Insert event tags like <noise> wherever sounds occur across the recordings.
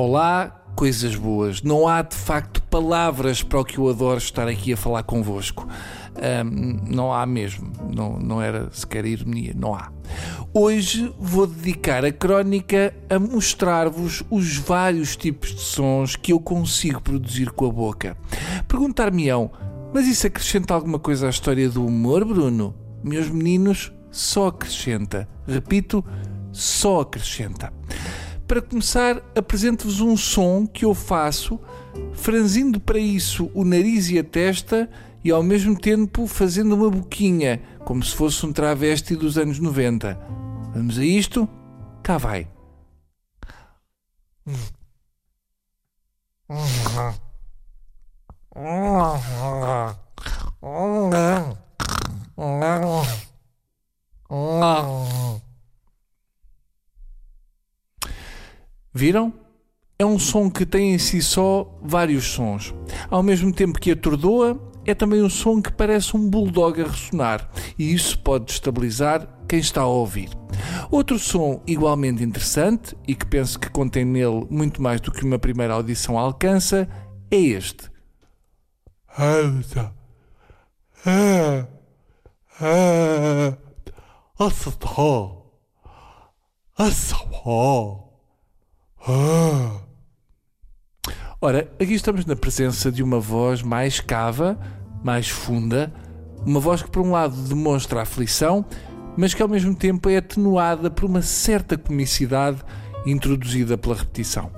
Olá, coisas boas. Não há de facto palavras para o que eu adoro estar aqui a falar convosco. Ahm, não há mesmo. Não, não era sequer ironia. Não há. Hoje vou dedicar a crónica a mostrar-vos os vários tipos de sons que eu consigo produzir com a boca. Perguntar-me-ão, mas isso acrescenta alguma coisa à história do humor, Bruno? Meus meninos, só acrescenta. Repito, só acrescenta. Para começar, apresento-vos um som que eu faço, franzindo para isso o nariz e a testa e ao mesmo tempo fazendo uma boquinha, como se fosse um travesti dos anos 90. Vamos a isto? Cá vai. <laughs> Viram? É um som que tem em si só vários sons. Ao mesmo tempo que atordoa, é também um som que parece um bulldog a ressonar, e isso pode destabilizar quem está a ouvir. Outro som igualmente interessante, e que penso que contém nele muito mais do que uma primeira audição alcança, é este. Ora, aqui estamos na presença de uma voz mais cava, mais funda, uma voz que por um lado demonstra aflição, mas que ao mesmo tempo é atenuada por uma certa comicidade introduzida pela repetição.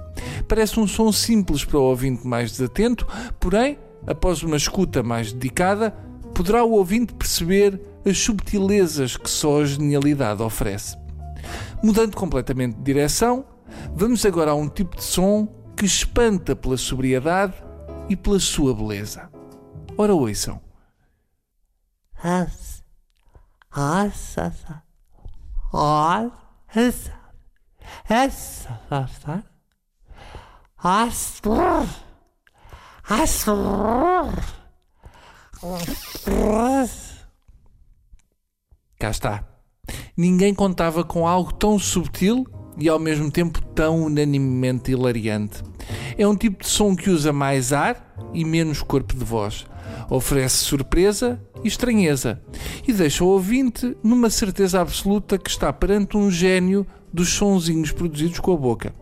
Parece um som simples para o ouvinte mais desatento, porém, após uma escuta mais dedicada, poderá o ouvinte perceber as subtilezas que só a genialidade oferece. Mudando completamente de direção, vamos agora a um tipo de som que espanta pela sobriedade e pela sua beleza. Ora, ouçam. Cá está. Ninguém contava com algo tão subtil e ao mesmo tempo tão unanimemente hilariante. É um tipo de som que usa mais ar e menos corpo de voz. Oferece surpresa e estranheza e deixa o ouvinte numa certeza absoluta que está perante um gênio dos sonzinhos produzidos com a boca.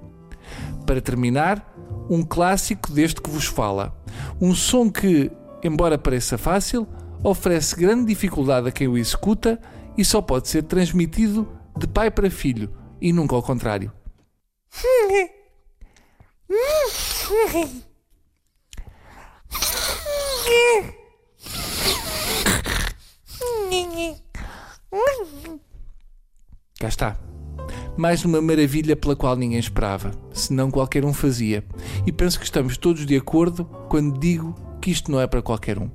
Para terminar, um clássico deste que vos fala. Um som que, embora pareça fácil, oferece grande dificuldade a quem o executa e só pode ser transmitido de pai para filho e nunca ao contrário. Cá está. Mais uma maravilha pela qual ninguém esperava, senão qualquer um fazia. E penso que estamos todos de acordo quando digo que isto não é para qualquer um.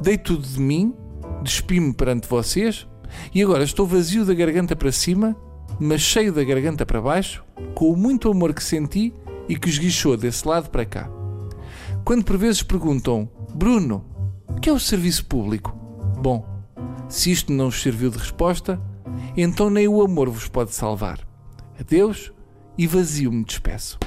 Dei tudo de mim, despi-me perante vocês e agora estou vazio da garganta para cima, mas cheio da garganta para baixo, com o muito amor que senti e que esguichou desse lado para cá. Quando por vezes perguntam, Bruno, o que é o serviço público? Bom, se isto não vos serviu de resposta, então nem o amor vos pode salvar. Adeus e vazio me despeço.